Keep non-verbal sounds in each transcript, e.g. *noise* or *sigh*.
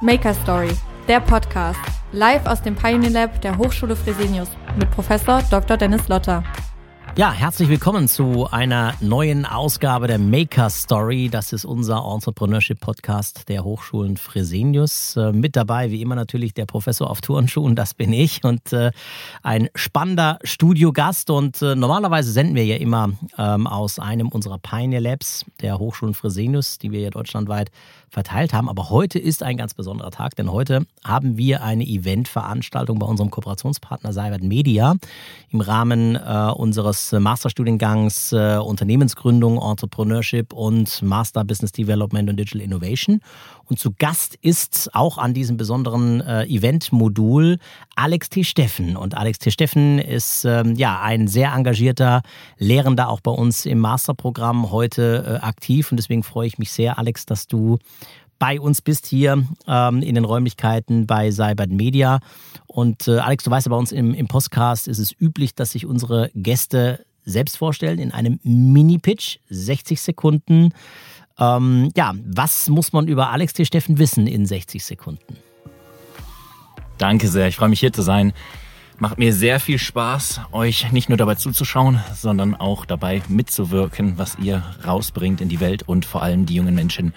Maker Story, der Podcast, live aus dem Pioneer Lab der Hochschule Fresenius mit Professor Dr. Dennis Lotter. Ja, herzlich willkommen zu einer neuen Ausgabe der Maker Story. Das ist unser Entrepreneurship Podcast der Hochschulen Fresenius. Äh, mit dabei, wie immer, natürlich der Professor auf Turnschuhen, das bin ich. Und äh, ein spannender Studiogast. Und äh, normalerweise senden wir ja immer ähm, aus einem unserer Pioneer Labs der Hochschulen Fresenius, die wir ja deutschlandweit verteilt haben. Aber heute ist ein ganz besonderer Tag, denn heute haben wir eine Eventveranstaltung bei unserem Kooperationspartner Seibert Media im Rahmen unseres Masterstudiengangs äh, Unternehmensgründung, Entrepreneurship und Master Business Development und Digital Innovation. Und zu Gast ist auch an diesem besonderen äh, Event-Modul Alex T. Steffen. Und Alex T. Steffen ist ähm, ja ein sehr engagierter Lehrender auch bei uns im Masterprogramm heute äh, aktiv. Und deswegen freue ich mich sehr, Alex, dass du bei uns bist hier ähm, in den Räumlichkeiten bei Cybert Media. Und äh, Alex, du weißt ja, bei uns im, im Podcast ist es üblich, dass sich unsere Gäste selbst vorstellen in einem Mini-Pitch, 60 Sekunden. Ähm, ja, was muss man über Alex T. Steffen wissen in 60 Sekunden? Danke sehr, ich freue mich hier zu sein. Macht mir sehr viel Spaß, euch nicht nur dabei zuzuschauen, sondern auch dabei mitzuwirken, was ihr rausbringt in die Welt und vor allem die jungen Menschen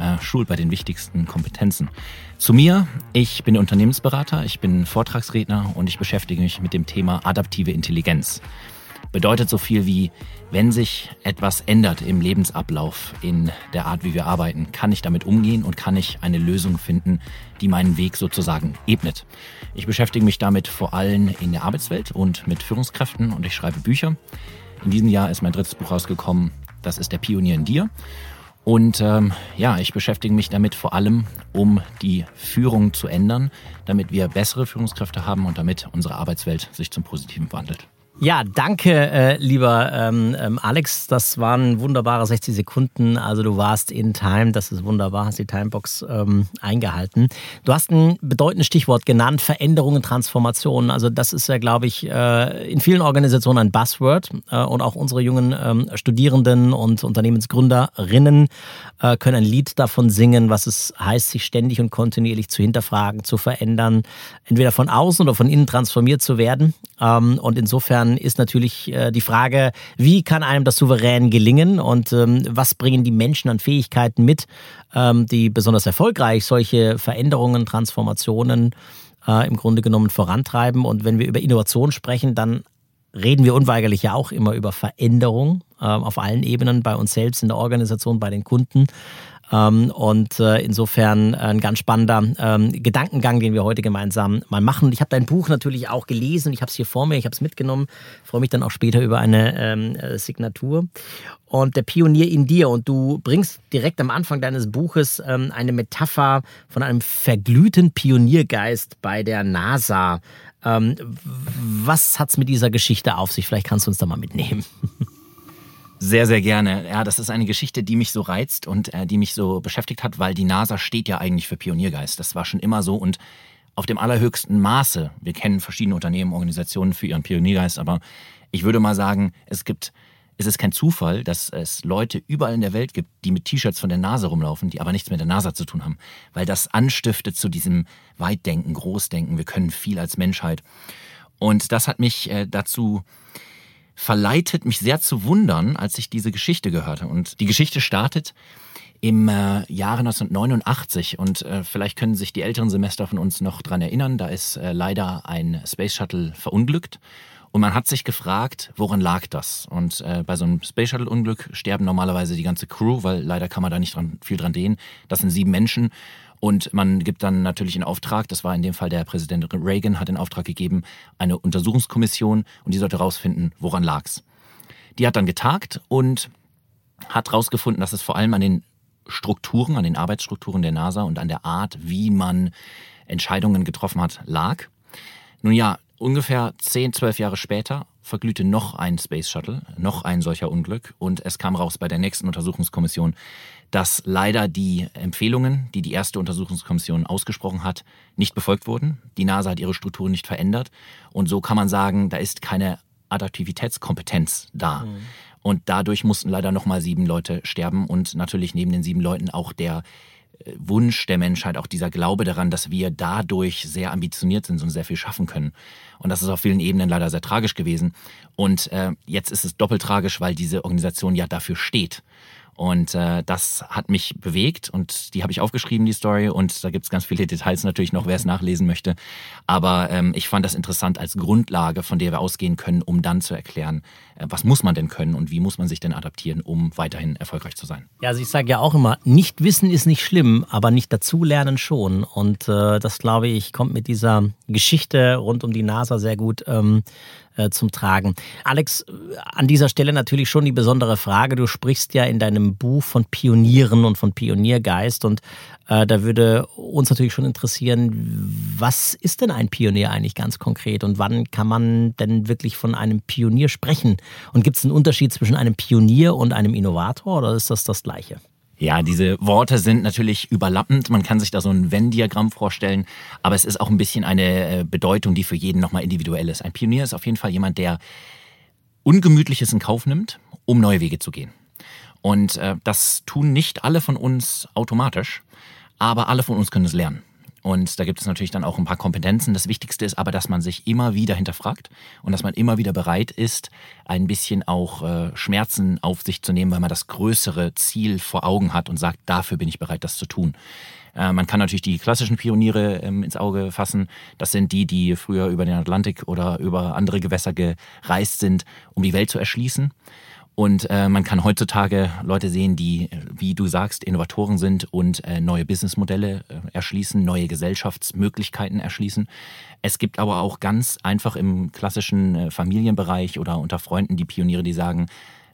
äh, schult bei den wichtigsten Kompetenzen. Zu mir, ich bin Unternehmensberater, ich bin Vortragsredner und ich beschäftige mich mit dem Thema adaptive Intelligenz bedeutet so viel wie, wenn sich etwas ändert im Lebensablauf, in der Art, wie wir arbeiten, kann ich damit umgehen und kann ich eine Lösung finden, die meinen Weg sozusagen ebnet. Ich beschäftige mich damit vor allem in der Arbeitswelt und mit Führungskräften und ich schreibe Bücher. In diesem Jahr ist mein drittes Buch rausgekommen, das ist der Pionier in dir. Und ähm, ja, ich beschäftige mich damit vor allem, um die Führung zu ändern, damit wir bessere Führungskräfte haben und damit unsere Arbeitswelt sich zum Positiven wandelt. Ja, danke, äh, lieber ähm, ähm, Alex. Das waren wunderbare 60 Sekunden. Also du warst in Time, das ist wunderbar, hast die Timebox ähm, eingehalten. Du hast ein bedeutendes Stichwort genannt, Veränderungen, Transformationen. Also das ist ja, glaube ich, äh, in vielen Organisationen ein Buzzword. Äh, und auch unsere jungen ähm, Studierenden und Unternehmensgründerinnen äh, können ein Lied davon singen, was es heißt, sich ständig und kontinuierlich zu hinterfragen, zu verändern, entweder von außen oder von innen transformiert zu werden. Ähm, und insofern ist natürlich äh, die Frage, wie kann einem das souverän gelingen und ähm, was bringen die Menschen an Fähigkeiten mit, ähm, die besonders erfolgreich solche Veränderungen, Transformationen äh, im Grunde genommen vorantreiben. Und wenn wir über Innovation sprechen, dann reden wir unweigerlich ja auch immer über Veränderung äh, auf allen Ebenen, bei uns selbst, in der Organisation, bei den Kunden. Ähm, und äh, insofern ein ganz spannender ähm, Gedankengang, den wir heute gemeinsam mal machen. Ich habe dein Buch natürlich auch gelesen, ich habe es hier vor mir, ich habe es mitgenommen, freue mich dann auch später über eine ähm, äh, Signatur. Und der Pionier in dir, und du bringst direkt am Anfang deines Buches ähm, eine Metapher von einem verglühten Pioniergeist bei der NASA. Ähm, was hat es mit dieser Geschichte auf sich? Vielleicht kannst du uns da mal mitnehmen. *laughs* Sehr, sehr gerne. Ja, das ist eine Geschichte, die mich so reizt und äh, die mich so beschäftigt hat, weil die NASA steht ja eigentlich für Pioniergeist. Das war schon immer so und auf dem allerhöchsten Maße. Wir kennen verschiedene Unternehmen, Organisationen für ihren Pioniergeist, aber ich würde mal sagen, es gibt, es ist kein Zufall, dass es Leute überall in der Welt gibt, die mit T-Shirts von der NASA rumlaufen, die aber nichts mit der NASA zu tun haben, weil das anstiftet zu diesem Weitdenken, Großdenken. Wir können viel als Menschheit. Und das hat mich äh, dazu verleitet, mich sehr zu wundern, als ich diese Geschichte gehörte. Und die Geschichte startet im äh, Jahre 1989 und äh, vielleicht können sich die älteren Semester von uns noch dran erinnern, da ist äh, leider ein Space Shuttle verunglückt und man hat sich gefragt, woran lag das? Und äh, bei so einem Space Shuttle Unglück sterben normalerweise die ganze Crew, weil leider kann man da nicht dran, viel dran drehen. Das sind sieben Menschen und man gibt dann natürlich in Auftrag, das war in dem Fall der Präsident Reagan, hat in Auftrag gegeben, eine Untersuchungskommission und die sollte herausfinden, woran lag's. Die hat dann getagt und hat herausgefunden, dass es vor allem an den Strukturen, an den Arbeitsstrukturen der NASA und an der Art, wie man Entscheidungen getroffen hat, lag. Nun ja, ungefähr 10, 12 Jahre später verglühte noch ein Space Shuttle, noch ein solcher Unglück und es kam raus bei der nächsten Untersuchungskommission, dass leider die Empfehlungen, die die erste Untersuchungskommission ausgesprochen hat, nicht befolgt wurden. Die NASA hat ihre Strukturen nicht verändert. Und so kann man sagen, da ist keine Adaptivitätskompetenz da. Mhm. Und dadurch mussten leider nochmal sieben Leute sterben und natürlich neben den sieben Leuten auch der Wunsch der Menschheit, auch dieser Glaube daran, dass wir dadurch sehr ambitioniert sind und sehr viel schaffen können. Und das ist auf vielen Ebenen leider sehr tragisch gewesen. Und äh, jetzt ist es doppelt tragisch, weil diese Organisation ja dafür steht. Und äh, das hat mich bewegt und die habe ich aufgeschrieben, die Story. Und da gibt es ganz viele Details natürlich noch, wer es nachlesen möchte. Aber ähm, ich fand das interessant als Grundlage, von der wir ausgehen können, um dann zu erklären, äh, was muss man denn können und wie muss man sich denn adaptieren, um weiterhin erfolgreich zu sein. Ja, also ich sage ja auch immer, nicht wissen ist nicht schlimm, aber nicht dazulernen schon. Und äh, das, glaube ich, kommt mit dieser Geschichte rund um die NASA sehr gut ähm, äh, zum Tragen. Alex, an dieser Stelle natürlich schon die besondere Frage. Du sprichst ja in deinem Buch von Pionieren und von Pioniergeist und äh, da würde uns natürlich schon interessieren, was ist denn ein Pionier eigentlich ganz konkret und wann kann man denn wirklich von einem Pionier sprechen? Und gibt es einen Unterschied zwischen einem Pionier und einem Innovator oder ist das das gleiche? Ja, diese Worte sind natürlich überlappend. Man kann sich da so ein Venn-Diagramm vorstellen, aber es ist auch ein bisschen eine äh, Bedeutung, die für jeden nochmal individuell ist. Ein Pionier ist auf jeden Fall jemand, der Ungemütliches in Kauf nimmt, um neue Wege zu gehen. Und äh, das tun nicht alle von uns automatisch, aber alle von uns können es lernen. Und da gibt es natürlich dann auch ein paar Kompetenzen. Das Wichtigste ist aber, dass man sich immer wieder hinterfragt und dass man immer wieder bereit ist, ein bisschen auch äh, Schmerzen auf sich zu nehmen, weil man das größere Ziel vor Augen hat und sagt, dafür bin ich bereit, das zu tun. Äh, man kann natürlich die klassischen Pioniere ähm, ins Auge fassen. Das sind die, die früher über den Atlantik oder über andere Gewässer gereist sind, um die Welt zu erschließen. Und äh, man kann heutzutage Leute sehen, die, wie du sagst, Innovatoren sind und äh, neue Businessmodelle äh, erschließen, neue Gesellschaftsmöglichkeiten erschließen. Es gibt aber auch ganz einfach im klassischen äh, Familienbereich oder unter Freunden die Pioniere, die sagen,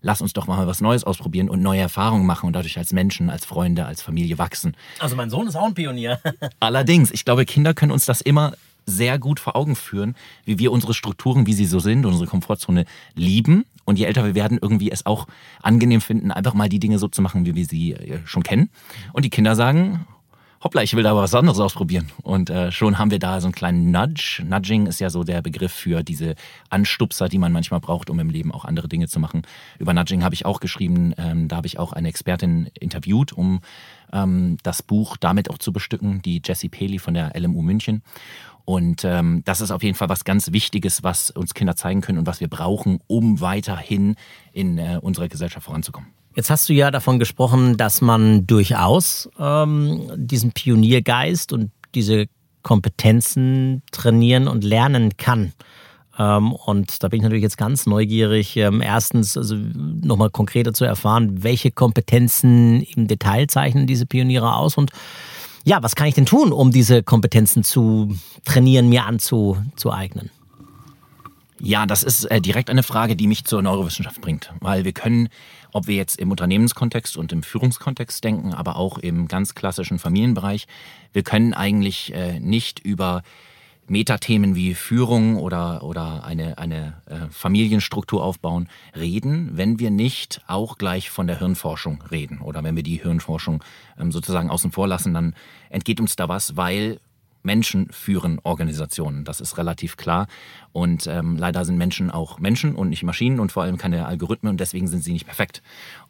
lass uns doch mal was Neues ausprobieren und neue Erfahrungen machen und dadurch als Menschen, als Freunde, als Familie wachsen. Also mein Sohn ist auch ein Pionier. *laughs* Allerdings, ich glaube, Kinder können uns das immer sehr gut vor Augen führen, wie wir unsere Strukturen, wie sie so sind, unsere Komfortzone lieben. Und je älter wir werden, irgendwie es auch angenehm finden, einfach mal die Dinge so zu machen, wie wir sie äh, schon kennen. Und die Kinder sagen, hoppla, ich will da was anderes ausprobieren. Und äh, schon haben wir da so einen kleinen Nudge. Nudging ist ja so der Begriff für diese Anstupser, die man manchmal braucht, um im Leben auch andere Dinge zu machen. Über Nudging habe ich auch geschrieben, ähm, da habe ich auch eine Expertin interviewt, um ähm, das Buch damit auch zu bestücken, die Jessie Paley von der LMU München. Und ähm, das ist auf jeden Fall was ganz Wichtiges, was uns Kinder zeigen können und was wir brauchen, um weiterhin in äh, unserer Gesellschaft voranzukommen. Jetzt hast du ja davon gesprochen, dass man durchaus ähm, diesen Pioniergeist und diese Kompetenzen trainieren und lernen kann. Ähm, und da bin ich natürlich jetzt ganz neugierig, ähm, erstens also nochmal konkreter zu erfahren, welche Kompetenzen im Detail zeichnen diese Pioniere aus und ja, was kann ich denn tun, um diese Kompetenzen zu trainieren, mir anzueignen? Ja, das ist äh, direkt eine Frage, die mich zur Neurowissenschaft bringt, weil wir können, ob wir jetzt im Unternehmenskontext und im Führungskontext denken, aber auch im ganz klassischen Familienbereich, wir können eigentlich äh, nicht über Metathemen wie Führung oder, oder eine, eine äh, Familienstruktur aufbauen reden, wenn wir nicht auch gleich von der Hirnforschung reden. Oder wenn wir die Hirnforschung ähm, sozusagen außen vor lassen, dann entgeht uns da was, weil Menschen führen Organisationen. Das ist relativ klar. Und ähm, leider sind Menschen auch Menschen und nicht Maschinen und vor allem keine Algorithmen und deswegen sind sie nicht perfekt.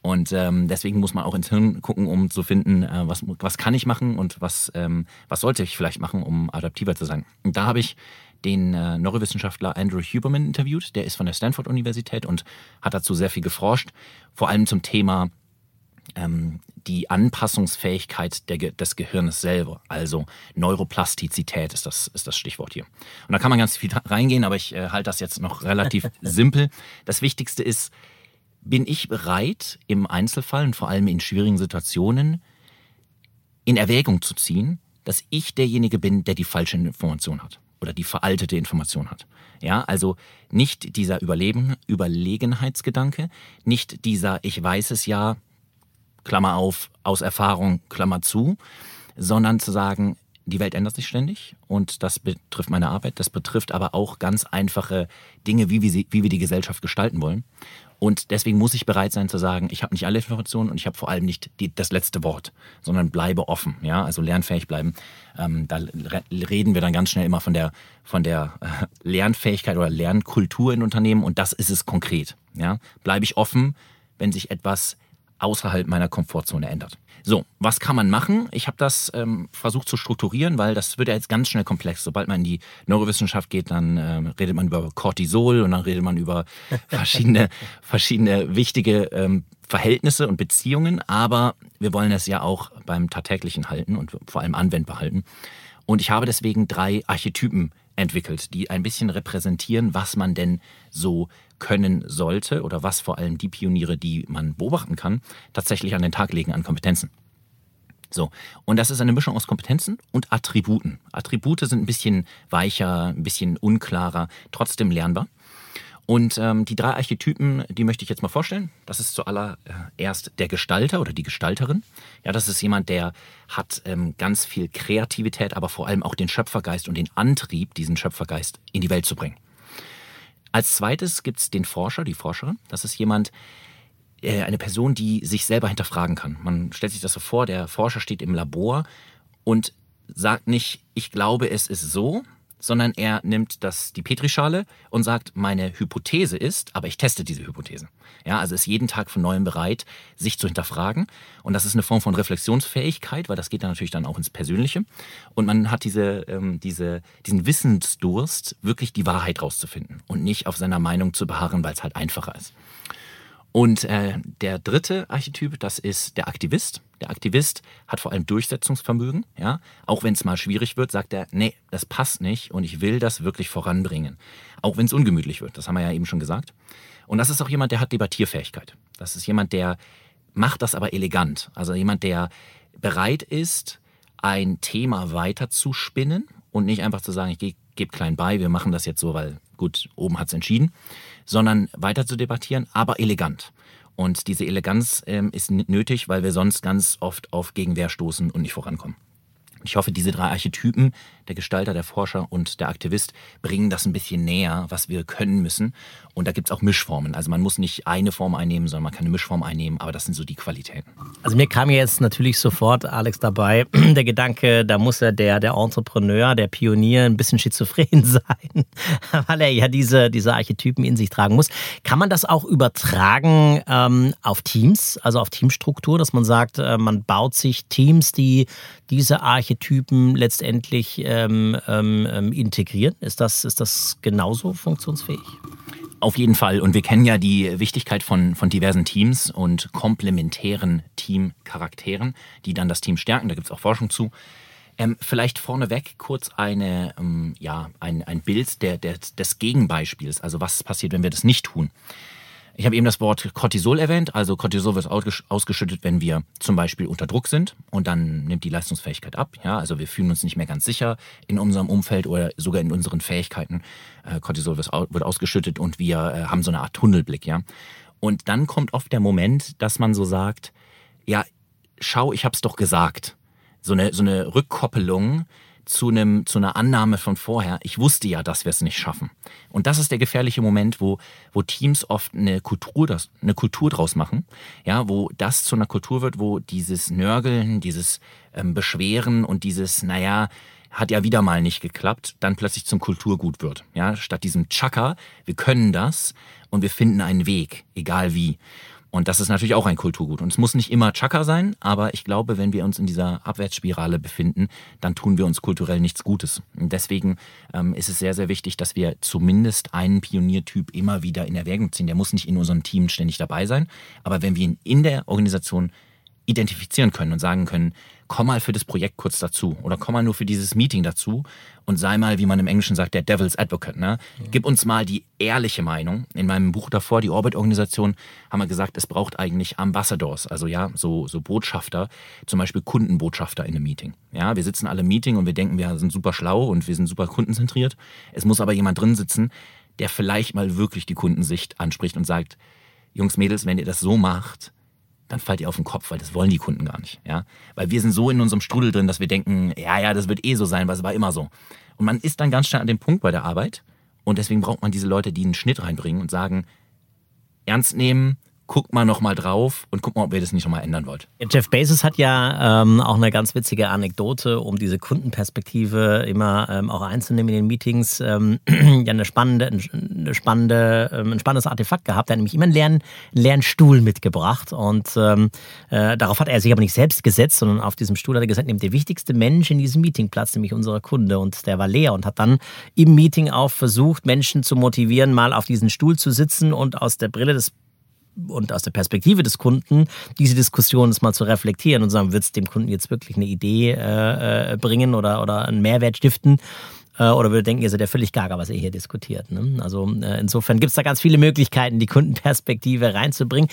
Und ähm, deswegen muss man auch ins Hirn gucken, um zu finden, äh, was, was kann ich machen und was, ähm, was sollte ich vielleicht machen, um adaptiver zu sein. Und da habe ich den äh, Neurowissenschaftler Andrew Huberman interviewt. Der ist von der Stanford Universität und hat dazu sehr viel geforscht, vor allem zum Thema ähm, die Anpassungsfähigkeit der, des Gehirns selber. Also Neuroplastizität ist das, ist das Stichwort hier. Und da kann man ganz viel reingehen, aber ich äh, halte das jetzt noch relativ *laughs* simpel. Das Wichtigste ist, bin ich bereit, im Einzelfall und vor allem in schwierigen Situationen in Erwägung zu ziehen, dass ich derjenige bin, der die falsche Information hat oder die veraltete Information hat. Ja, also nicht dieser Überleben, Überlegenheitsgedanke, nicht dieser Ich weiß es ja, Klammer auf, aus Erfahrung, Klammer zu, sondern zu sagen, die Welt ändert sich ständig und das betrifft meine Arbeit, das betrifft aber auch ganz einfache Dinge, wie wir, sie, wie wir die Gesellschaft gestalten wollen. Und deswegen muss ich bereit sein zu sagen, ich habe nicht alle Informationen und ich habe vor allem nicht die, das letzte Wort, sondern bleibe offen, ja, also lernfähig bleiben. Ähm, da reden wir dann ganz schnell immer von der, von der äh, Lernfähigkeit oder Lernkultur in Unternehmen und das ist es konkret. Ja, bleibe ich offen, wenn sich etwas außerhalb meiner Komfortzone ändert. So, was kann man machen? Ich habe das ähm, versucht zu strukturieren, weil das wird ja jetzt ganz schnell komplex. Sobald man in die Neurowissenschaft geht, dann ähm, redet man über Cortisol und dann redet man über *laughs* verschiedene, verschiedene wichtige ähm, Verhältnisse und Beziehungen. Aber wir wollen es ja auch beim Tagtäglichen halten und vor allem anwendbar halten. Und ich habe deswegen drei Archetypen entwickelt, die ein bisschen repräsentieren, was man denn so können sollte oder was vor allem die Pioniere, die man beobachten kann, tatsächlich an den Tag legen an Kompetenzen. So, und das ist eine Mischung aus Kompetenzen und Attributen. Attribute sind ein bisschen weicher, ein bisschen unklarer, trotzdem lernbar. Und ähm, die drei Archetypen, die möchte ich jetzt mal vorstellen. Das ist zuallererst der Gestalter oder die Gestalterin. Ja, das ist jemand, der hat ähm, ganz viel Kreativität, aber vor allem auch den Schöpfergeist und den Antrieb, diesen Schöpfergeist in die Welt zu bringen. Als zweites gibt es den Forscher, die Forscherin. Das ist jemand, äh, eine Person, die sich selber hinterfragen kann. Man stellt sich das so vor, der Forscher steht im Labor und sagt nicht, ich glaube, es ist so, sondern er nimmt das, die Petrischale und sagt, meine Hypothese ist, aber ich teste diese Hypothese. Ja, also ist jeden Tag von neuem bereit, sich zu hinterfragen. Und das ist eine Form von Reflexionsfähigkeit, weil das geht dann natürlich dann auch ins Persönliche. Und man hat diese, ähm, diese, diesen Wissensdurst, wirklich die Wahrheit rauszufinden und nicht auf seiner Meinung zu beharren, weil es halt einfacher ist. Und äh, der dritte Archetyp, das ist der Aktivist. Der Aktivist hat vor allem Durchsetzungsvermögen. Ja? Auch wenn es mal schwierig wird, sagt er, nee, das passt nicht und ich will das wirklich voranbringen. Auch wenn es ungemütlich wird, das haben wir ja eben schon gesagt. Und das ist auch jemand, der hat Debattierfähigkeit. Das ist jemand, der macht das aber elegant. Also jemand, der bereit ist, ein Thema weiter zu spinnen und nicht einfach zu sagen, ich gebe klein bei, wir machen das jetzt so, weil gut, oben hat es entschieden, sondern weiter zu debattieren, aber elegant. Und diese Eleganz ähm, ist nötig, weil wir sonst ganz oft auf Gegenwehr stoßen und nicht vorankommen. Ich hoffe, diese drei Archetypen, der Gestalter, der Forscher und der Aktivist, bringen das ein bisschen näher, was wir können müssen. Und da gibt es auch Mischformen. Also man muss nicht eine Form einnehmen, sondern man kann eine Mischform einnehmen, aber das sind so die Qualitäten. Also mir kam jetzt natürlich sofort, Alex, dabei, *clears throat* der Gedanke, da muss ja der, der Entrepreneur, der Pionier ein bisschen schizophren *laughs* sein, weil er ja diese, diese Archetypen in sich tragen muss. Kann man das auch übertragen ähm, auf Teams, also auf Teamstruktur, dass man sagt, äh, man baut sich Teams, die diese Archetypen letztendlich ähm, ähm, ähm, integrieren? Ist das, ist das genauso funktionsfähig? Auf jeden Fall. Und wir kennen ja die Wichtigkeit von, von diversen Teams und komplementären Teamcharakteren, die dann das Team stärken. Da gibt es auch Forschung zu. Ähm, vielleicht vorneweg kurz eine, ähm, ja, ein, ein Bild der, der, des Gegenbeispiels. Also was passiert, wenn wir das nicht tun? Ich habe eben das Wort Cortisol erwähnt. Also Cortisol wird ausgeschüttet, wenn wir zum Beispiel unter Druck sind und dann nimmt die Leistungsfähigkeit ab. Ja, also wir fühlen uns nicht mehr ganz sicher in unserem Umfeld oder sogar in unseren Fähigkeiten. Äh, Cortisol wird ausgeschüttet und wir äh, haben so eine Art Tunnelblick. Ja, und dann kommt oft der Moment, dass man so sagt, ja, schau, ich hab's doch gesagt. So eine, so eine Rückkoppelung, zu, einem, zu einer Annahme von vorher, ich wusste ja, dass wir es nicht schaffen. Und das ist der gefährliche Moment, wo, wo Teams oft eine Kultur, das, eine Kultur draus machen, ja, wo das zu einer Kultur wird, wo dieses Nörgeln, dieses ähm, Beschweren und dieses, naja, hat ja wieder mal nicht geklappt, dann plötzlich zum Kulturgut wird. Ja, statt diesem Chaka, wir können das und wir finden einen Weg, egal wie. Und das ist natürlich auch ein Kulturgut. Und es muss nicht immer Chaka sein, aber ich glaube, wenn wir uns in dieser Abwärtsspirale befinden, dann tun wir uns kulturell nichts Gutes. Und deswegen ähm, ist es sehr, sehr wichtig, dass wir zumindest einen Pioniertyp immer wieder in Erwägung ziehen. Der muss nicht in unserem Team ständig dabei sein, aber wenn wir ihn in der Organisation identifizieren können und sagen können, komm mal für das Projekt kurz dazu oder komm mal nur für dieses Meeting dazu und sei mal, wie man im Englischen sagt, der Devil's Advocate. Ne? Gib uns mal die ehrliche Meinung. In meinem Buch davor, die Orbit-Organisation, haben wir gesagt, es braucht eigentlich Ambassadors, also ja, so, so Botschafter, zum Beispiel Kundenbotschafter in einem Meeting. Ja, wir sitzen alle im Meeting und wir denken, wir sind super schlau und wir sind super kundenzentriert. Es muss aber jemand drin sitzen, der vielleicht mal wirklich die Kundensicht anspricht und sagt, Jungs, Mädels, wenn ihr das so macht, dann fallt ihr auf den Kopf, weil das wollen die Kunden gar nicht. Ja? Weil wir sind so in unserem Strudel drin, dass wir denken, ja, ja, das wird eh so sein, weil es war immer so. Und man ist dann ganz schnell an dem Punkt bei der Arbeit und deswegen braucht man diese Leute, die einen Schnitt reinbringen und sagen, ernst nehmen guckt mal noch mal drauf und guckt mal, ob ihr das nicht noch mal ändern wollt. Jeff Bezos hat ja ähm, auch eine ganz witzige Anekdote, um diese Kundenperspektive immer ähm, auch einzunehmen in den Meetings. Ähm, *clears throat* ja, eine spannende, eine spannende, ähm, ein spannendes Artefakt gehabt. Er hat nämlich immer einen leeren, leeren Stuhl mitgebracht und ähm, äh, darauf hat er sich aber nicht selbst gesetzt, sondern auf diesem Stuhl hat er gesagt, nimmt der wichtigste Mensch in diesem Meeting Platz, nämlich unser Kunde und der war leer und hat dann im Meeting auch versucht, Menschen zu motivieren, mal auf diesen Stuhl zu sitzen und aus der Brille des und aus der Perspektive des Kunden diese Diskussion mal zu reflektieren und sagen, wird es dem Kunden jetzt wirklich eine Idee äh, äh, bringen oder, oder einen Mehrwert stiften? Äh, oder würde denken, ihr seid ja völlig gaga, was ihr hier diskutiert. Ne? Also äh, insofern gibt es da ganz viele Möglichkeiten, die Kundenperspektive reinzubringen.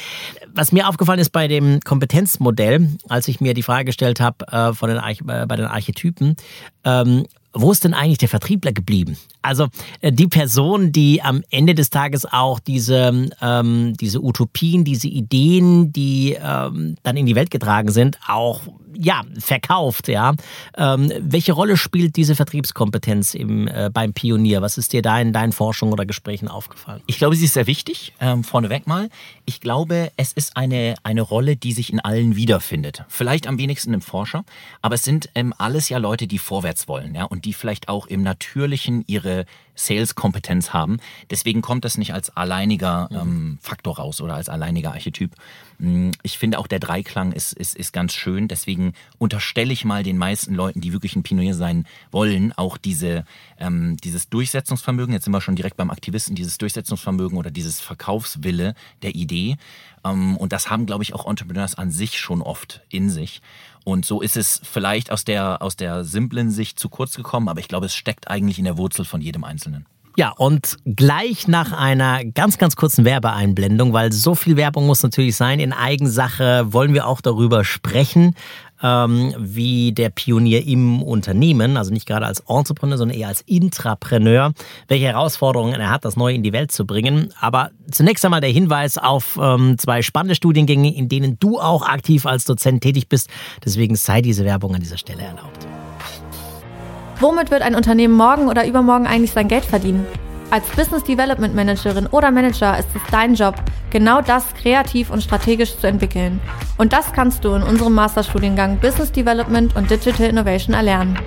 Was mir aufgefallen ist bei dem Kompetenzmodell, als ich mir die Frage gestellt habe äh, von den bei den Archetypen, ähm, wo ist denn eigentlich der Vertriebler geblieben? Also äh, die Person, die am Ende des Tages auch diese, ähm, diese Utopien, diese Ideen, die ähm, dann in die Welt getragen sind, auch ja, verkauft, ja. Ähm, welche Rolle spielt diese Vertriebskompetenz im, äh, beim Pionier? Was ist dir da in deinen Forschungen oder Gesprächen aufgefallen? Ich glaube, sie ist sehr wichtig. Ähm, vorneweg mal. Ich glaube, es ist eine, eine Rolle, die sich in allen wiederfindet. Vielleicht am wenigsten im Forscher, aber es sind ähm, alles ja Leute, die vorwärts wollen, ja, und die vielleicht auch im Natürlichen ihre Sales-Kompetenz haben. Deswegen kommt das nicht als alleiniger mhm. ähm, Faktor raus oder als alleiniger Archetyp. Mm, ich finde auch der Dreiklang ist, ist, ist ganz schön. Deswegen unterstelle ich mal den meisten Leuten, die wirklich ein Pionier sein wollen, auch diese, ähm, dieses Durchsetzungsvermögen, jetzt sind wir schon direkt beim Aktivisten, dieses Durchsetzungsvermögen oder dieses Verkaufswille der Idee. Ähm, und das haben, glaube ich, auch Entrepreneurs an sich schon oft in sich. Und so ist es vielleicht aus der, aus der simplen Sicht zu kurz gekommen, aber ich glaube, es steckt eigentlich in der Wurzel von jedem Einzelnen. Ja, und gleich nach einer ganz, ganz kurzen Werbeeinblendung, weil so viel Werbung muss natürlich sein, in Eigensache wollen wir auch darüber sprechen, ähm, wie der Pionier im Unternehmen, also nicht gerade als Entrepreneur, sondern eher als Intrapreneur, welche Herausforderungen er hat, das Neue in die Welt zu bringen. Aber zunächst einmal der Hinweis auf ähm, zwei spannende Studiengänge, in denen du auch aktiv als Dozent tätig bist. Deswegen sei diese Werbung an dieser Stelle erlaubt. Womit wird ein Unternehmen morgen oder übermorgen eigentlich sein Geld verdienen? Als Business Development Managerin oder Manager ist es dein Job, genau das kreativ und strategisch zu entwickeln. Und das kannst du in unserem Masterstudiengang Business Development und Digital Innovation erlernen.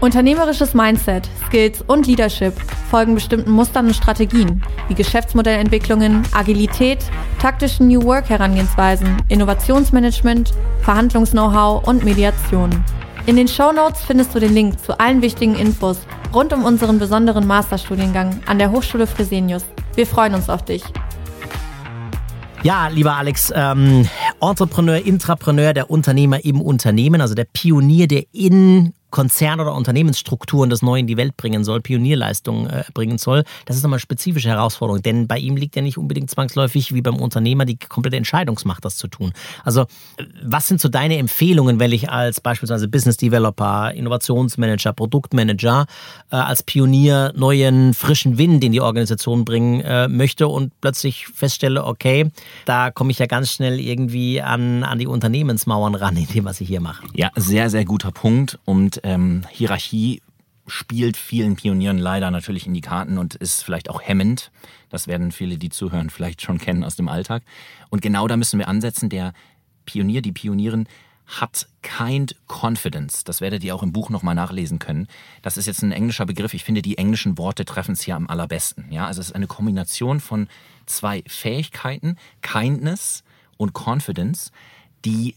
Unternehmerisches Mindset, Skills und Leadership folgen bestimmten Mustern und Strategien, wie Geschäftsmodellentwicklungen, Agilität, taktischen New Work Herangehensweisen, Innovationsmanagement, Verhandlungs-Know-how und Mediation. In den Show Notes findest du den Link zu allen wichtigen Infos rund um unseren besonderen Masterstudiengang an der Hochschule Fresenius. Wir freuen uns auf dich. Ja, lieber Alex, ähm, Entrepreneur, Intrapreneur, der Unternehmer im Unternehmen, also der Pionier, der in Konzern- oder Unternehmensstrukturen das Neue in die Welt bringen soll, Pionierleistungen äh, bringen soll. Das ist nochmal eine spezifische Herausforderung, denn bei ihm liegt ja nicht unbedingt zwangsläufig wie beim Unternehmer die komplette Entscheidungsmacht, das zu tun. Also, was sind so deine Empfehlungen, wenn ich als beispielsweise Business Developer, Innovationsmanager, Produktmanager äh, als Pionier neuen, frischen Wind in die Organisation bringen äh, möchte und plötzlich feststelle, okay, da komme ich ja ganz schnell irgendwie an, an die Unternehmensmauern ran, in dem, was ich hier mache. Ja, sehr, sehr guter Punkt. Und ähm, Hierarchie spielt vielen Pionieren leider natürlich in die Karten und ist vielleicht auch hemmend. Das werden viele, die zuhören, vielleicht schon kennen aus dem Alltag. Und genau da müssen wir ansetzen. Der Pionier, die Pionierin hat kind confidence. Das werdet ihr auch im Buch nochmal nachlesen können. Das ist jetzt ein englischer Begriff. Ich finde, die englischen Worte treffen es hier am allerbesten. Ja, also es ist eine Kombination von zwei Fähigkeiten, Kindness und Confidence, die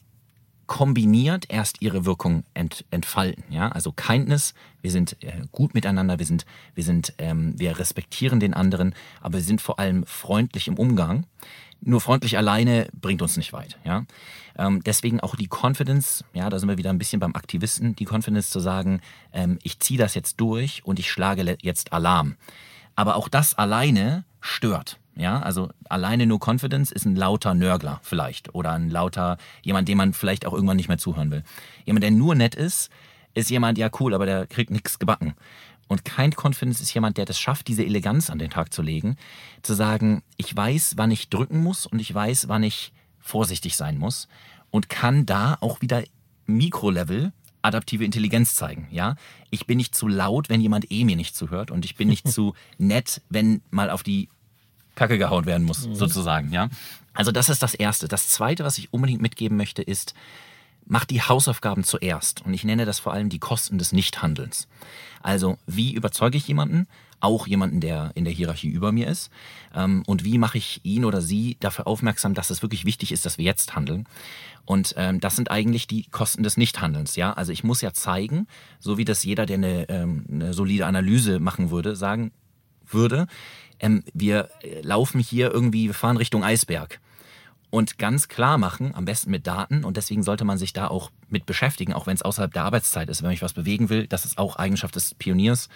kombiniert erst ihre Wirkung ent, entfalten. Ja? Also Kindness, wir sind äh, gut miteinander, wir sind, wir sind, ähm, wir respektieren den anderen, aber wir sind vor allem freundlich im Umgang. Nur freundlich alleine bringt uns nicht weit. Ja? Ähm, deswegen auch die Confidence, ja, da sind wir wieder ein bisschen beim Aktivisten, die Confidence zu sagen, ähm, ich ziehe das jetzt durch und ich schlage jetzt Alarm. Aber auch das alleine stört. Ja, also alleine nur Confidence ist ein lauter Nörgler vielleicht oder ein lauter jemand, dem man vielleicht auch irgendwann nicht mehr zuhören will. Jemand, der nur nett ist, ist jemand, ja cool, aber der kriegt nichts gebacken. Und kein Confidence ist jemand, der das schafft, diese Eleganz an den Tag zu legen, zu sagen, ich weiß, wann ich drücken muss und ich weiß, wann ich vorsichtig sein muss und kann da auch wieder Mikrolevel adaptive Intelligenz zeigen, ja? Ich bin nicht zu laut, wenn jemand eh mir nicht zuhört und ich bin nicht *laughs* zu nett, wenn mal auf die Kacke gehauen werden muss, mhm. sozusagen, ja. Also das ist das Erste. Das Zweite, was ich unbedingt mitgeben möchte, ist, mach die Hausaufgaben zuerst. Und ich nenne das vor allem die Kosten des Nichthandelns. Also, wie überzeuge ich jemanden, auch jemanden, der in der Hierarchie über mir ist? Ähm, und wie mache ich ihn oder sie dafür aufmerksam, dass es wirklich wichtig ist, dass wir jetzt handeln? Und ähm, das sind eigentlich die Kosten des Nichthandelns. Ja, also ich muss ja zeigen, so wie das jeder, der eine, ähm, eine solide Analyse machen würde, sagen würde, ähm, wir äh, laufen hier irgendwie, wir fahren Richtung Eisberg und ganz klar machen, am besten mit Daten. Und deswegen sollte man sich da auch mit beschäftigen, auch wenn es außerhalb der Arbeitszeit ist. Wenn ich was bewegen will, das ist auch Eigenschaft des Pioniers.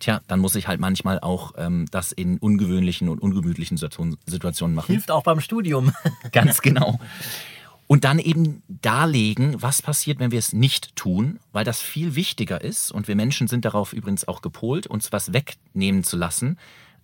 Tja, dann muss ich halt manchmal auch ähm, das in ungewöhnlichen und ungemütlichen Situationen machen. Hilft auch beim Studium. *laughs* Ganz genau. Und dann eben darlegen, was passiert, wenn wir es nicht tun, weil das viel wichtiger ist. Und wir Menschen sind darauf übrigens auch gepolt, uns was wegnehmen zu lassen,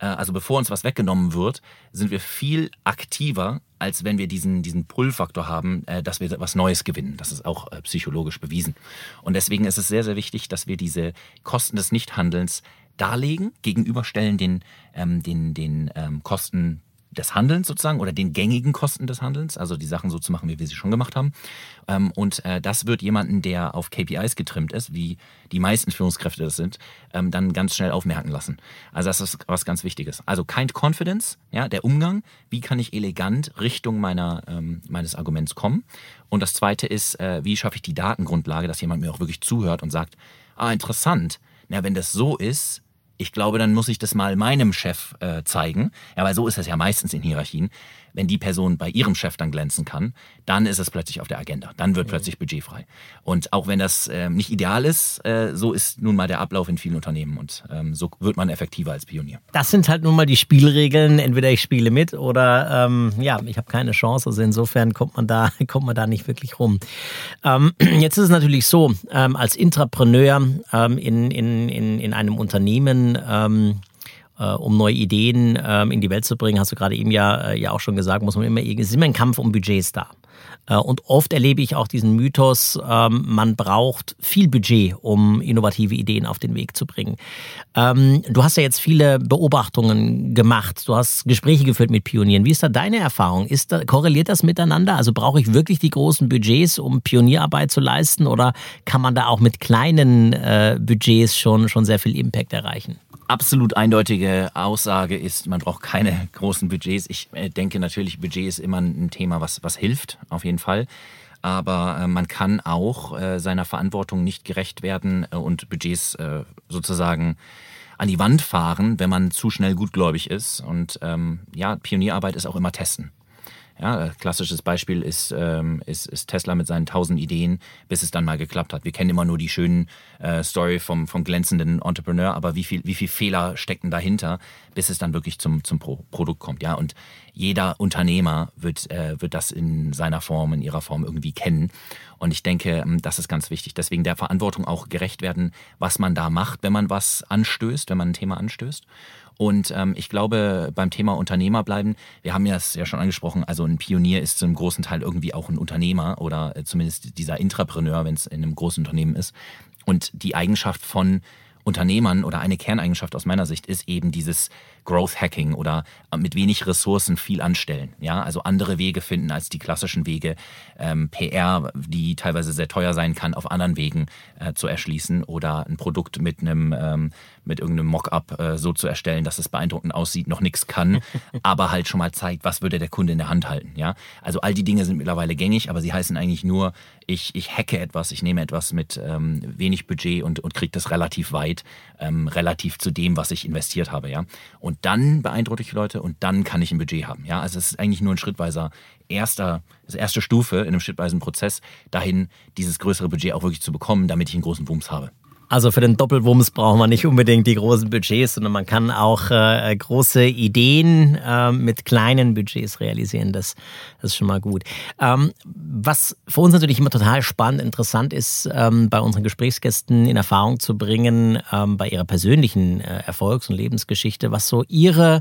also bevor uns was weggenommen wird, sind wir viel aktiver, als wenn wir diesen, diesen Pull-Faktor haben, äh, dass wir was Neues gewinnen. Das ist auch äh, psychologisch bewiesen. Und deswegen ist es sehr, sehr wichtig, dass wir diese Kosten des Nichthandelns darlegen, gegenüberstellen den, ähm, den, den ähm, Kosten des Handelns sozusagen oder den gängigen Kosten des Handelns, also die Sachen so zu machen, wie wir sie schon gemacht haben. Ähm, und äh, das wird jemanden, der auf KPIs getrimmt ist, wie die meisten Führungskräfte das sind, ähm, dann ganz schnell aufmerken lassen. Also das ist was ganz Wichtiges. Also Kind Confidence, ja, der Umgang, wie kann ich elegant Richtung meiner, ähm, meines Arguments kommen. Und das Zweite ist, äh, wie schaffe ich die Datengrundlage, dass jemand mir auch wirklich zuhört und sagt, ah, interessant, na, wenn das so ist, ich glaube, dann muss ich das mal meinem Chef äh, zeigen. Ja, weil so ist es ja meistens in Hierarchien wenn die Person bei ihrem Chef dann glänzen kann, dann ist es plötzlich auf der Agenda. Dann wird mhm. plötzlich Budget frei. Und auch wenn das äh, nicht ideal ist, äh, so ist nun mal der Ablauf in vielen Unternehmen und ähm, so wird man effektiver als Pionier. Das sind halt nun mal die Spielregeln. Entweder ich spiele mit oder ähm, ja, ich habe keine Chance. Also insofern kommt man da, *laughs* kommt man da nicht wirklich rum. Ähm, *clears throat* jetzt ist es natürlich so, ähm, als Intrapreneur ähm, in, in, in, in einem Unternehmen, ähm, äh, um neue Ideen ähm, in die Welt zu bringen, hast du gerade eben ja, äh, ja auch schon gesagt, muss man immer, ist immer ein Kampf um Budgets da. Äh, und oft erlebe ich auch diesen Mythos, ähm, man braucht viel Budget, um innovative Ideen auf den Weg zu bringen. Ähm, du hast ja jetzt viele Beobachtungen gemacht, du hast Gespräche geführt mit Pionieren. Wie ist da deine Erfahrung? Ist da, korreliert das miteinander? Also brauche ich wirklich die großen Budgets, um Pionierarbeit zu leisten oder kann man da auch mit kleinen äh, Budgets schon, schon sehr viel Impact erreichen? Absolut eindeutige Aussage ist, man braucht keine *laughs* großen Budgets. Ich äh, denke natürlich, Budget ist immer ein Thema, was, was hilft, auf jeden Fall. Aber äh, man kann auch äh, seiner Verantwortung nicht gerecht werden und Budgets sozusagen an die Wand fahren, wenn man zu schnell gutgläubig ist. Und ähm, ja, Pionierarbeit ist auch immer testen. Ja, klassisches Beispiel ist, ähm, ist, ist, Tesla mit seinen tausend Ideen, bis es dann mal geklappt hat. Wir kennen immer nur die schönen äh, Story vom, vom glänzenden Entrepreneur, aber wie viel, wie viel Fehler stecken dahinter, bis es dann wirklich zum, zum Pro Produkt kommt. Ja, und jeder Unternehmer wird, äh, wird das in seiner Form, in ihrer Form irgendwie kennen. Und ich denke, ähm, das ist ganz wichtig. Deswegen der Verantwortung auch gerecht werden, was man da macht, wenn man was anstößt, wenn man ein Thema anstößt. Und ähm, ich glaube, beim Thema Unternehmer bleiben, wir haben ja es ja schon angesprochen, also ein Pionier ist zum großen Teil irgendwie auch ein Unternehmer oder äh, zumindest dieser Intrapreneur, wenn es in einem großen Unternehmen ist. Und die Eigenschaft von Unternehmern oder eine Kerneigenschaft aus meiner Sicht ist eben dieses Growth Hacking oder mit wenig Ressourcen viel anstellen. Ja, also andere Wege finden als die klassischen Wege, ähm, PR, die teilweise sehr teuer sein kann, auf anderen Wegen äh, zu erschließen oder ein Produkt mit einem ähm, mit irgendeinem Mockup äh, so zu erstellen, dass es beeindruckend aussieht, noch nichts kann, *laughs* aber halt schon mal zeigt, was würde der Kunde in der Hand halten. Ja, also all die Dinge sind mittlerweile gängig, aber sie heißen eigentlich nur, ich, ich hacke etwas, ich nehme etwas mit ähm, wenig Budget und, und kriege das relativ weit, ähm, relativ zu dem, was ich investiert habe. Ja, und und dann beeindrucke ich Leute und dann kann ich ein Budget haben. Ja, also es ist eigentlich nur ein schrittweiser erster, das erste Stufe in einem schrittweisen Prozess dahin, dieses größere Budget auch wirklich zu bekommen, damit ich einen großen Wumms habe. Also für den Doppelwumms braucht man nicht unbedingt die großen Budgets, sondern man kann auch äh, große Ideen äh, mit kleinen Budgets realisieren. Das, das ist schon mal gut. Ähm, was für uns natürlich immer total spannend, interessant ist, ähm, bei unseren Gesprächsgästen in Erfahrung zu bringen, ähm, bei ihrer persönlichen äh, Erfolgs- und Lebensgeschichte, was so ihre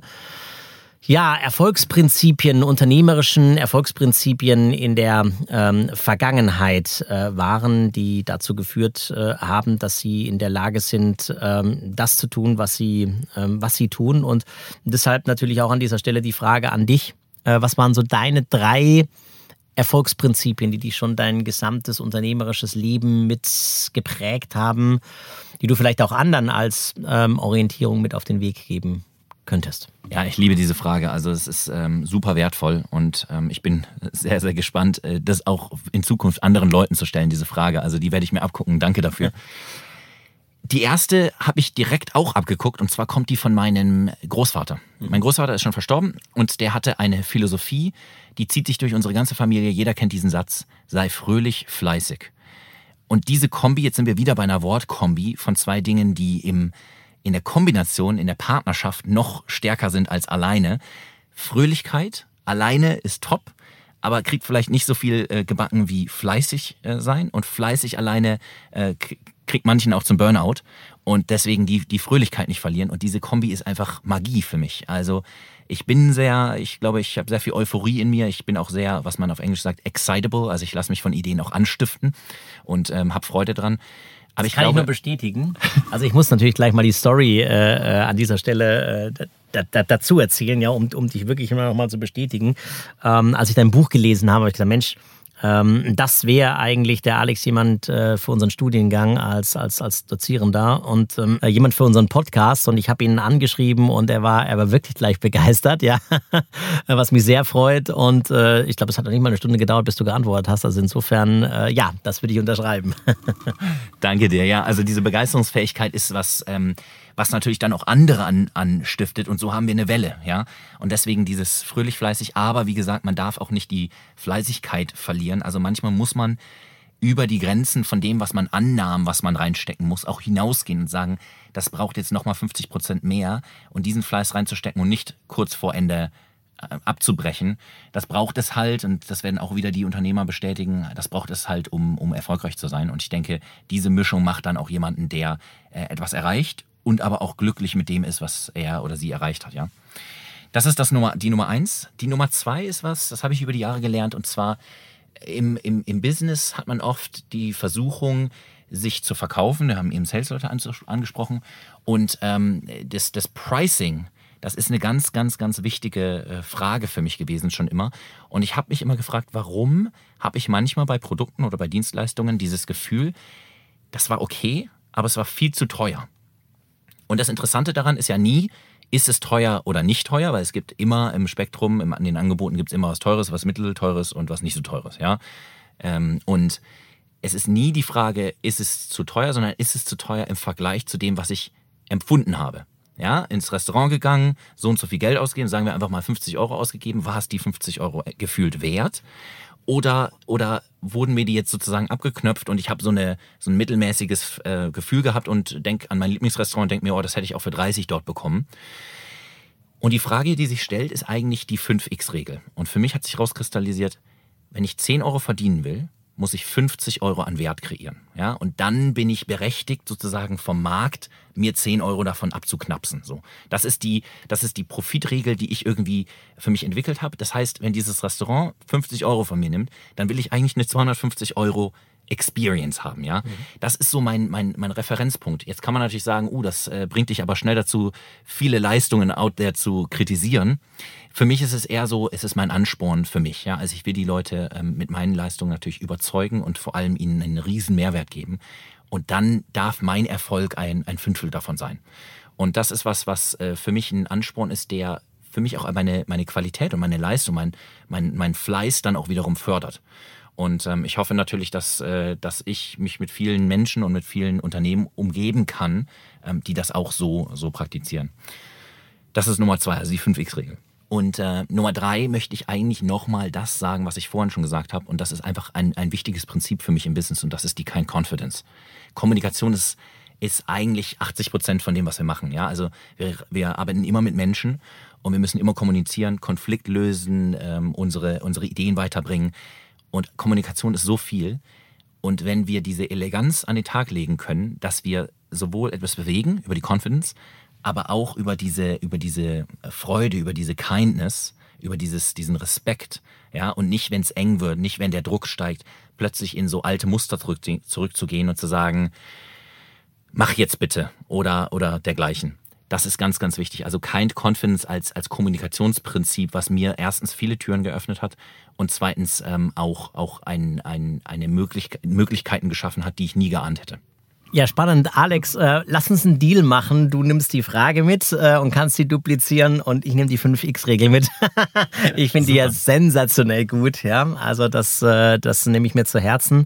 Ja, Erfolgsprinzipien, unternehmerischen Erfolgsprinzipien in der ähm, Vergangenheit äh, waren, die dazu geführt äh, haben, dass sie in der Lage sind, ähm, das zu tun, was sie, ähm, was sie tun. Und deshalb natürlich auch an dieser Stelle die Frage an dich. Äh, was waren so deine drei Erfolgsprinzipien, die dich schon dein gesamtes unternehmerisches Leben mit geprägt haben, die du vielleicht auch anderen als ähm, Orientierung mit auf den Weg geben könntest? Ja, ich liebe diese Frage. Also es ist ähm, super wertvoll und ähm, ich bin sehr, sehr gespannt, äh, das auch in Zukunft anderen Leuten zu stellen, diese Frage. Also die werde ich mir abgucken. Danke dafür. Die erste habe ich direkt auch abgeguckt und zwar kommt die von meinem Großvater. Mhm. Mein Großvater ist schon verstorben und der hatte eine Philosophie, die zieht sich durch unsere ganze Familie. Jeder kennt diesen Satz, sei fröhlich, fleißig. Und diese Kombi, jetzt sind wir wieder bei einer Wortkombi von zwei Dingen, die im in der Kombination, in der Partnerschaft noch stärker sind als alleine. Fröhlichkeit alleine ist top, aber kriegt vielleicht nicht so viel äh, gebacken wie fleißig äh, sein. Und fleißig alleine äh, kriegt manchen auch zum Burnout. Und deswegen die, die Fröhlichkeit nicht verlieren. Und diese Kombi ist einfach Magie für mich. Also ich bin sehr, ich glaube, ich habe sehr viel Euphorie in mir. Ich bin auch sehr, was man auf Englisch sagt, excitable. Also ich lasse mich von Ideen auch anstiften und ähm, habe Freude dran. Aber ich kann glaube, ich nur bestätigen. Also ich muss natürlich gleich mal die Story äh, äh an dieser Stelle äh, da, da, dazu erzählen, ja, um, um dich wirklich immer noch mal zu bestätigen. Ähm, als ich dein Buch gelesen habe, habe ich gesagt, Mensch, ähm, das wäre eigentlich der Alex jemand äh, für unseren Studiengang als, als, als Dozierender und ähm, äh, jemand für unseren Podcast. Und ich habe ihn angeschrieben und er war, er war wirklich gleich begeistert, ja, *laughs* was mich sehr freut. Und äh, ich glaube, es hat noch nicht mal eine Stunde gedauert, bis du geantwortet hast. Also insofern, äh, ja, das würde ich unterschreiben. *laughs* Danke dir, ja. Also diese Begeisterungsfähigkeit ist was. Ähm was natürlich dann auch andere an, anstiftet und so haben wir eine Welle, ja. Und deswegen dieses fröhlich fleißig, aber wie gesagt, man darf auch nicht die Fleißigkeit verlieren. Also manchmal muss man über die Grenzen von dem, was man annahm, was man reinstecken muss, auch hinausgehen und sagen, das braucht jetzt nochmal 50 Prozent mehr und diesen Fleiß reinzustecken und nicht kurz vor Ende äh, abzubrechen. Das braucht es halt, und das werden auch wieder die Unternehmer bestätigen, das braucht es halt, um, um erfolgreich zu sein. Und ich denke, diese Mischung macht dann auch jemanden, der äh, etwas erreicht und aber auch glücklich mit dem ist, was er oder sie erreicht hat, ja. Das ist das Nummer, die Nummer eins. Die Nummer zwei ist was, das habe ich über die Jahre gelernt, und zwar im, im, im Business hat man oft die Versuchung, sich zu verkaufen. Wir haben eben Sales-Leute angesprochen. Und ähm, das, das Pricing, das ist eine ganz, ganz, ganz wichtige äh, Frage für mich gewesen schon immer. Und ich habe mich immer gefragt, warum habe ich manchmal bei Produkten oder bei Dienstleistungen dieses Gefühl, das war okay, aber es war viel zu teuer. Und das Interessante daran ist ja nie, ist es teuer oder nicht teuer, weil es gibt immer im Spektrum, in den Angeboten gibt es immer was Teures, was Mittelteures und was nicht so Teures, ja. Ähm, und es ist nie die Frage, ist es zu teuer, sondern ist es zu teuer im Vergleich zu dem, was ich empfunden habe. Ja, ins Restaurant gegangen, so und so viel Geld ausgegeben, sagen wir einfach mal 50 Euro ausgegeben, war es die 50 Euro gefühlt wert? Oder, oder wurden mir die jetzt sozusagen abgeknöpft und ich habe so, eine, so ein mittelmäßiges äh, Gefühl gehabt und denke an mein Lieblingsrestaurant und denke mir, oh, das hätte ich auch für 30 dort bekommen. Und die Frage, die sich stellt, ist eigentlich die 5x-Regel. Und für mich hat sich rauskristallisiert, wenn ich 10 Euro verdienen will, muss ich 50 Euro an Wert kreieren. Ja? Und dann bin ich berechtigt, sozusagen vom Markt mir 10 Euro davon abzuknapsen. So. Das, ist die, das ist die Profitregel, die ich irgendwie für mich entwickelt habe. Das heißt, wenn dieses Restaurant 50 Euro von mir nimmt, dann will ich eigentlich eine 250 Euro Experience haben, ja. Mhm. Das ist so mein, mein, mein Referenzpunkt. Jetzt kann man natürlich sagen, uh, das äh, bringt dich aber schnell dazu, viele Leistungen out there zu kritisieren. Für mich ist es eher so, es ist mein Ansporn für mich, ja. Also ich will die Leute ähm, mit meinen Leistungen natürlich überzeugen und vor allem ihnen einen riesen Mehrwert geben. Und dann darf mein Erfolg ein, ein Fünftel davon sein. Und das ist was, was äh, für mich ein Ansporn ist, der für mich auch meine, meine Qualität und meine Leistung, mein, mein, mein Fleiß dann auch wiederum fördert. Und ähm, ich hoffe natürlich, dass, äh, dass ich mich mit vielen Menschen und mit vielen Unternehmen umgeben kann, ähm, die das auch so, so praktizieren. Das ist Nummer zwei, also die 5x-Regel. Und äh, Nummer drei möchte ich eigentlich nochmal das sagen, was ich vorhin schon gesagt habe. Und das ist einfach ein, ein wichtiges Prinzip für mich im Business und das ist die Kind Confidence. Kommunikation ist, ist eigentlich 80 Prozent von dem, was wir machen. Ja? Also wir, wir arbeiten immer mit Menschen und wir müssen immer kommunizieren, Konflikt lösen, ähm, unsere, unsere Ideen weiterbringen. Und Kommunikation ist so viel. Und wenn wir diese Eleganz an den Tag legen können, dass wir sowohl etwas bewegen über die Confidence, aber auch über diese, über diese Freude, über diese Kindness, über dieses, diesen Respekt, ja, und nicht, wenn es eng wird, nicht, wenn der Druck steigt, plötzlich in so alte Muster zurück, zurückzugehen und zu sagen, mach jetzt bitte oder, oder dergleichen. Das ist ganz, ganz wichtig. Also Kind Confidence als, als Kommunikationsprinzip, was mir erstens viele Türen geöffnet hat und zweitens ähm, auch, auch ein, ein, eine Möglichkeit, Möglichkeiten geschaffen hat, die ich nie geahnt hätte. Ja, spannend. Alex, äh, lass uns einen Deal machen. Du nimmst die Frage mit äh, und kannst sie duplizieren und ich nehme die 5x-Regel mit. *laughs* ich finde die ja sensationell gut. Ja, Also das, äh, das nehme ich mir zu Herzen.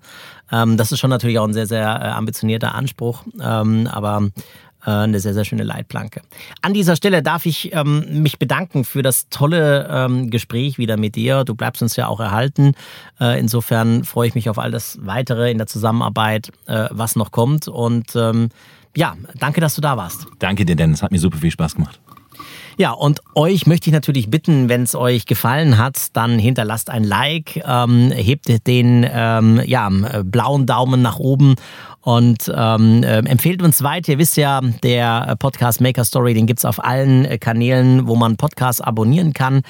Ähm, das ist schon natürlich auch ein sehr, sehr äh, ambitionierter Anspruch. Ähm, aber eine sehr, sehr schöne Leitplanke. An dieser Stelle darf ich ähm, mich bedanken für das tolle ähm, Gespräch wieder mit dir. Du bleibst uns ja auch erhalten. Äh, insofern freue ich mich auf all das Weitere in der Zusammenarbeit, äh, was noch kommt. Und ähm, ja, danke, dass du da warst. Danke dir, Dennis. Hat mir super viel Spaß gemacht. Ja, und euch möchte ich natürlich bitten, wenn es euch gefallen hat, dann hinterlasst ein Like, ähm, hebt den ähm, ja, blauen Daumen nach oben und ähm, äh, empfehlt uns weiter. Ihr wisst ja, der Podcast Maker Story, den gibt's auf allen äh, Kanälen, wo man Podcasts abonnieren kann.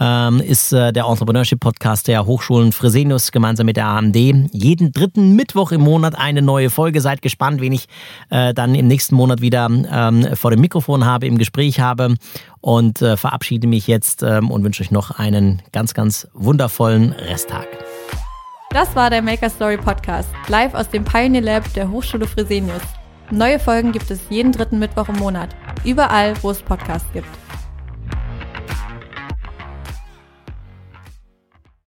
Ähm, ist äh, der Entrepreneurship Podcast der Hochschulen Fresenius gemeinsam mit der AMD. Jeden dritten Mittwoch im Monat eine neue Folge. Seid gespannt, wen ich äh, dann im nächsten Monat wieder ähm, vor dem Mikrofon habe, im Gespräch habe. Und äh, verabschiede mich jetzt ähm, und wünsche euch noch einen ganz, ganz wundervollen Resttag. Das war der Maker Story Podcast, live aus dem Pioneer Lab der Hochschule Fresenius. Neue Folgen gibt es jeden dritten Mittwoch im Monat, überall, wo es Podcasts gibt.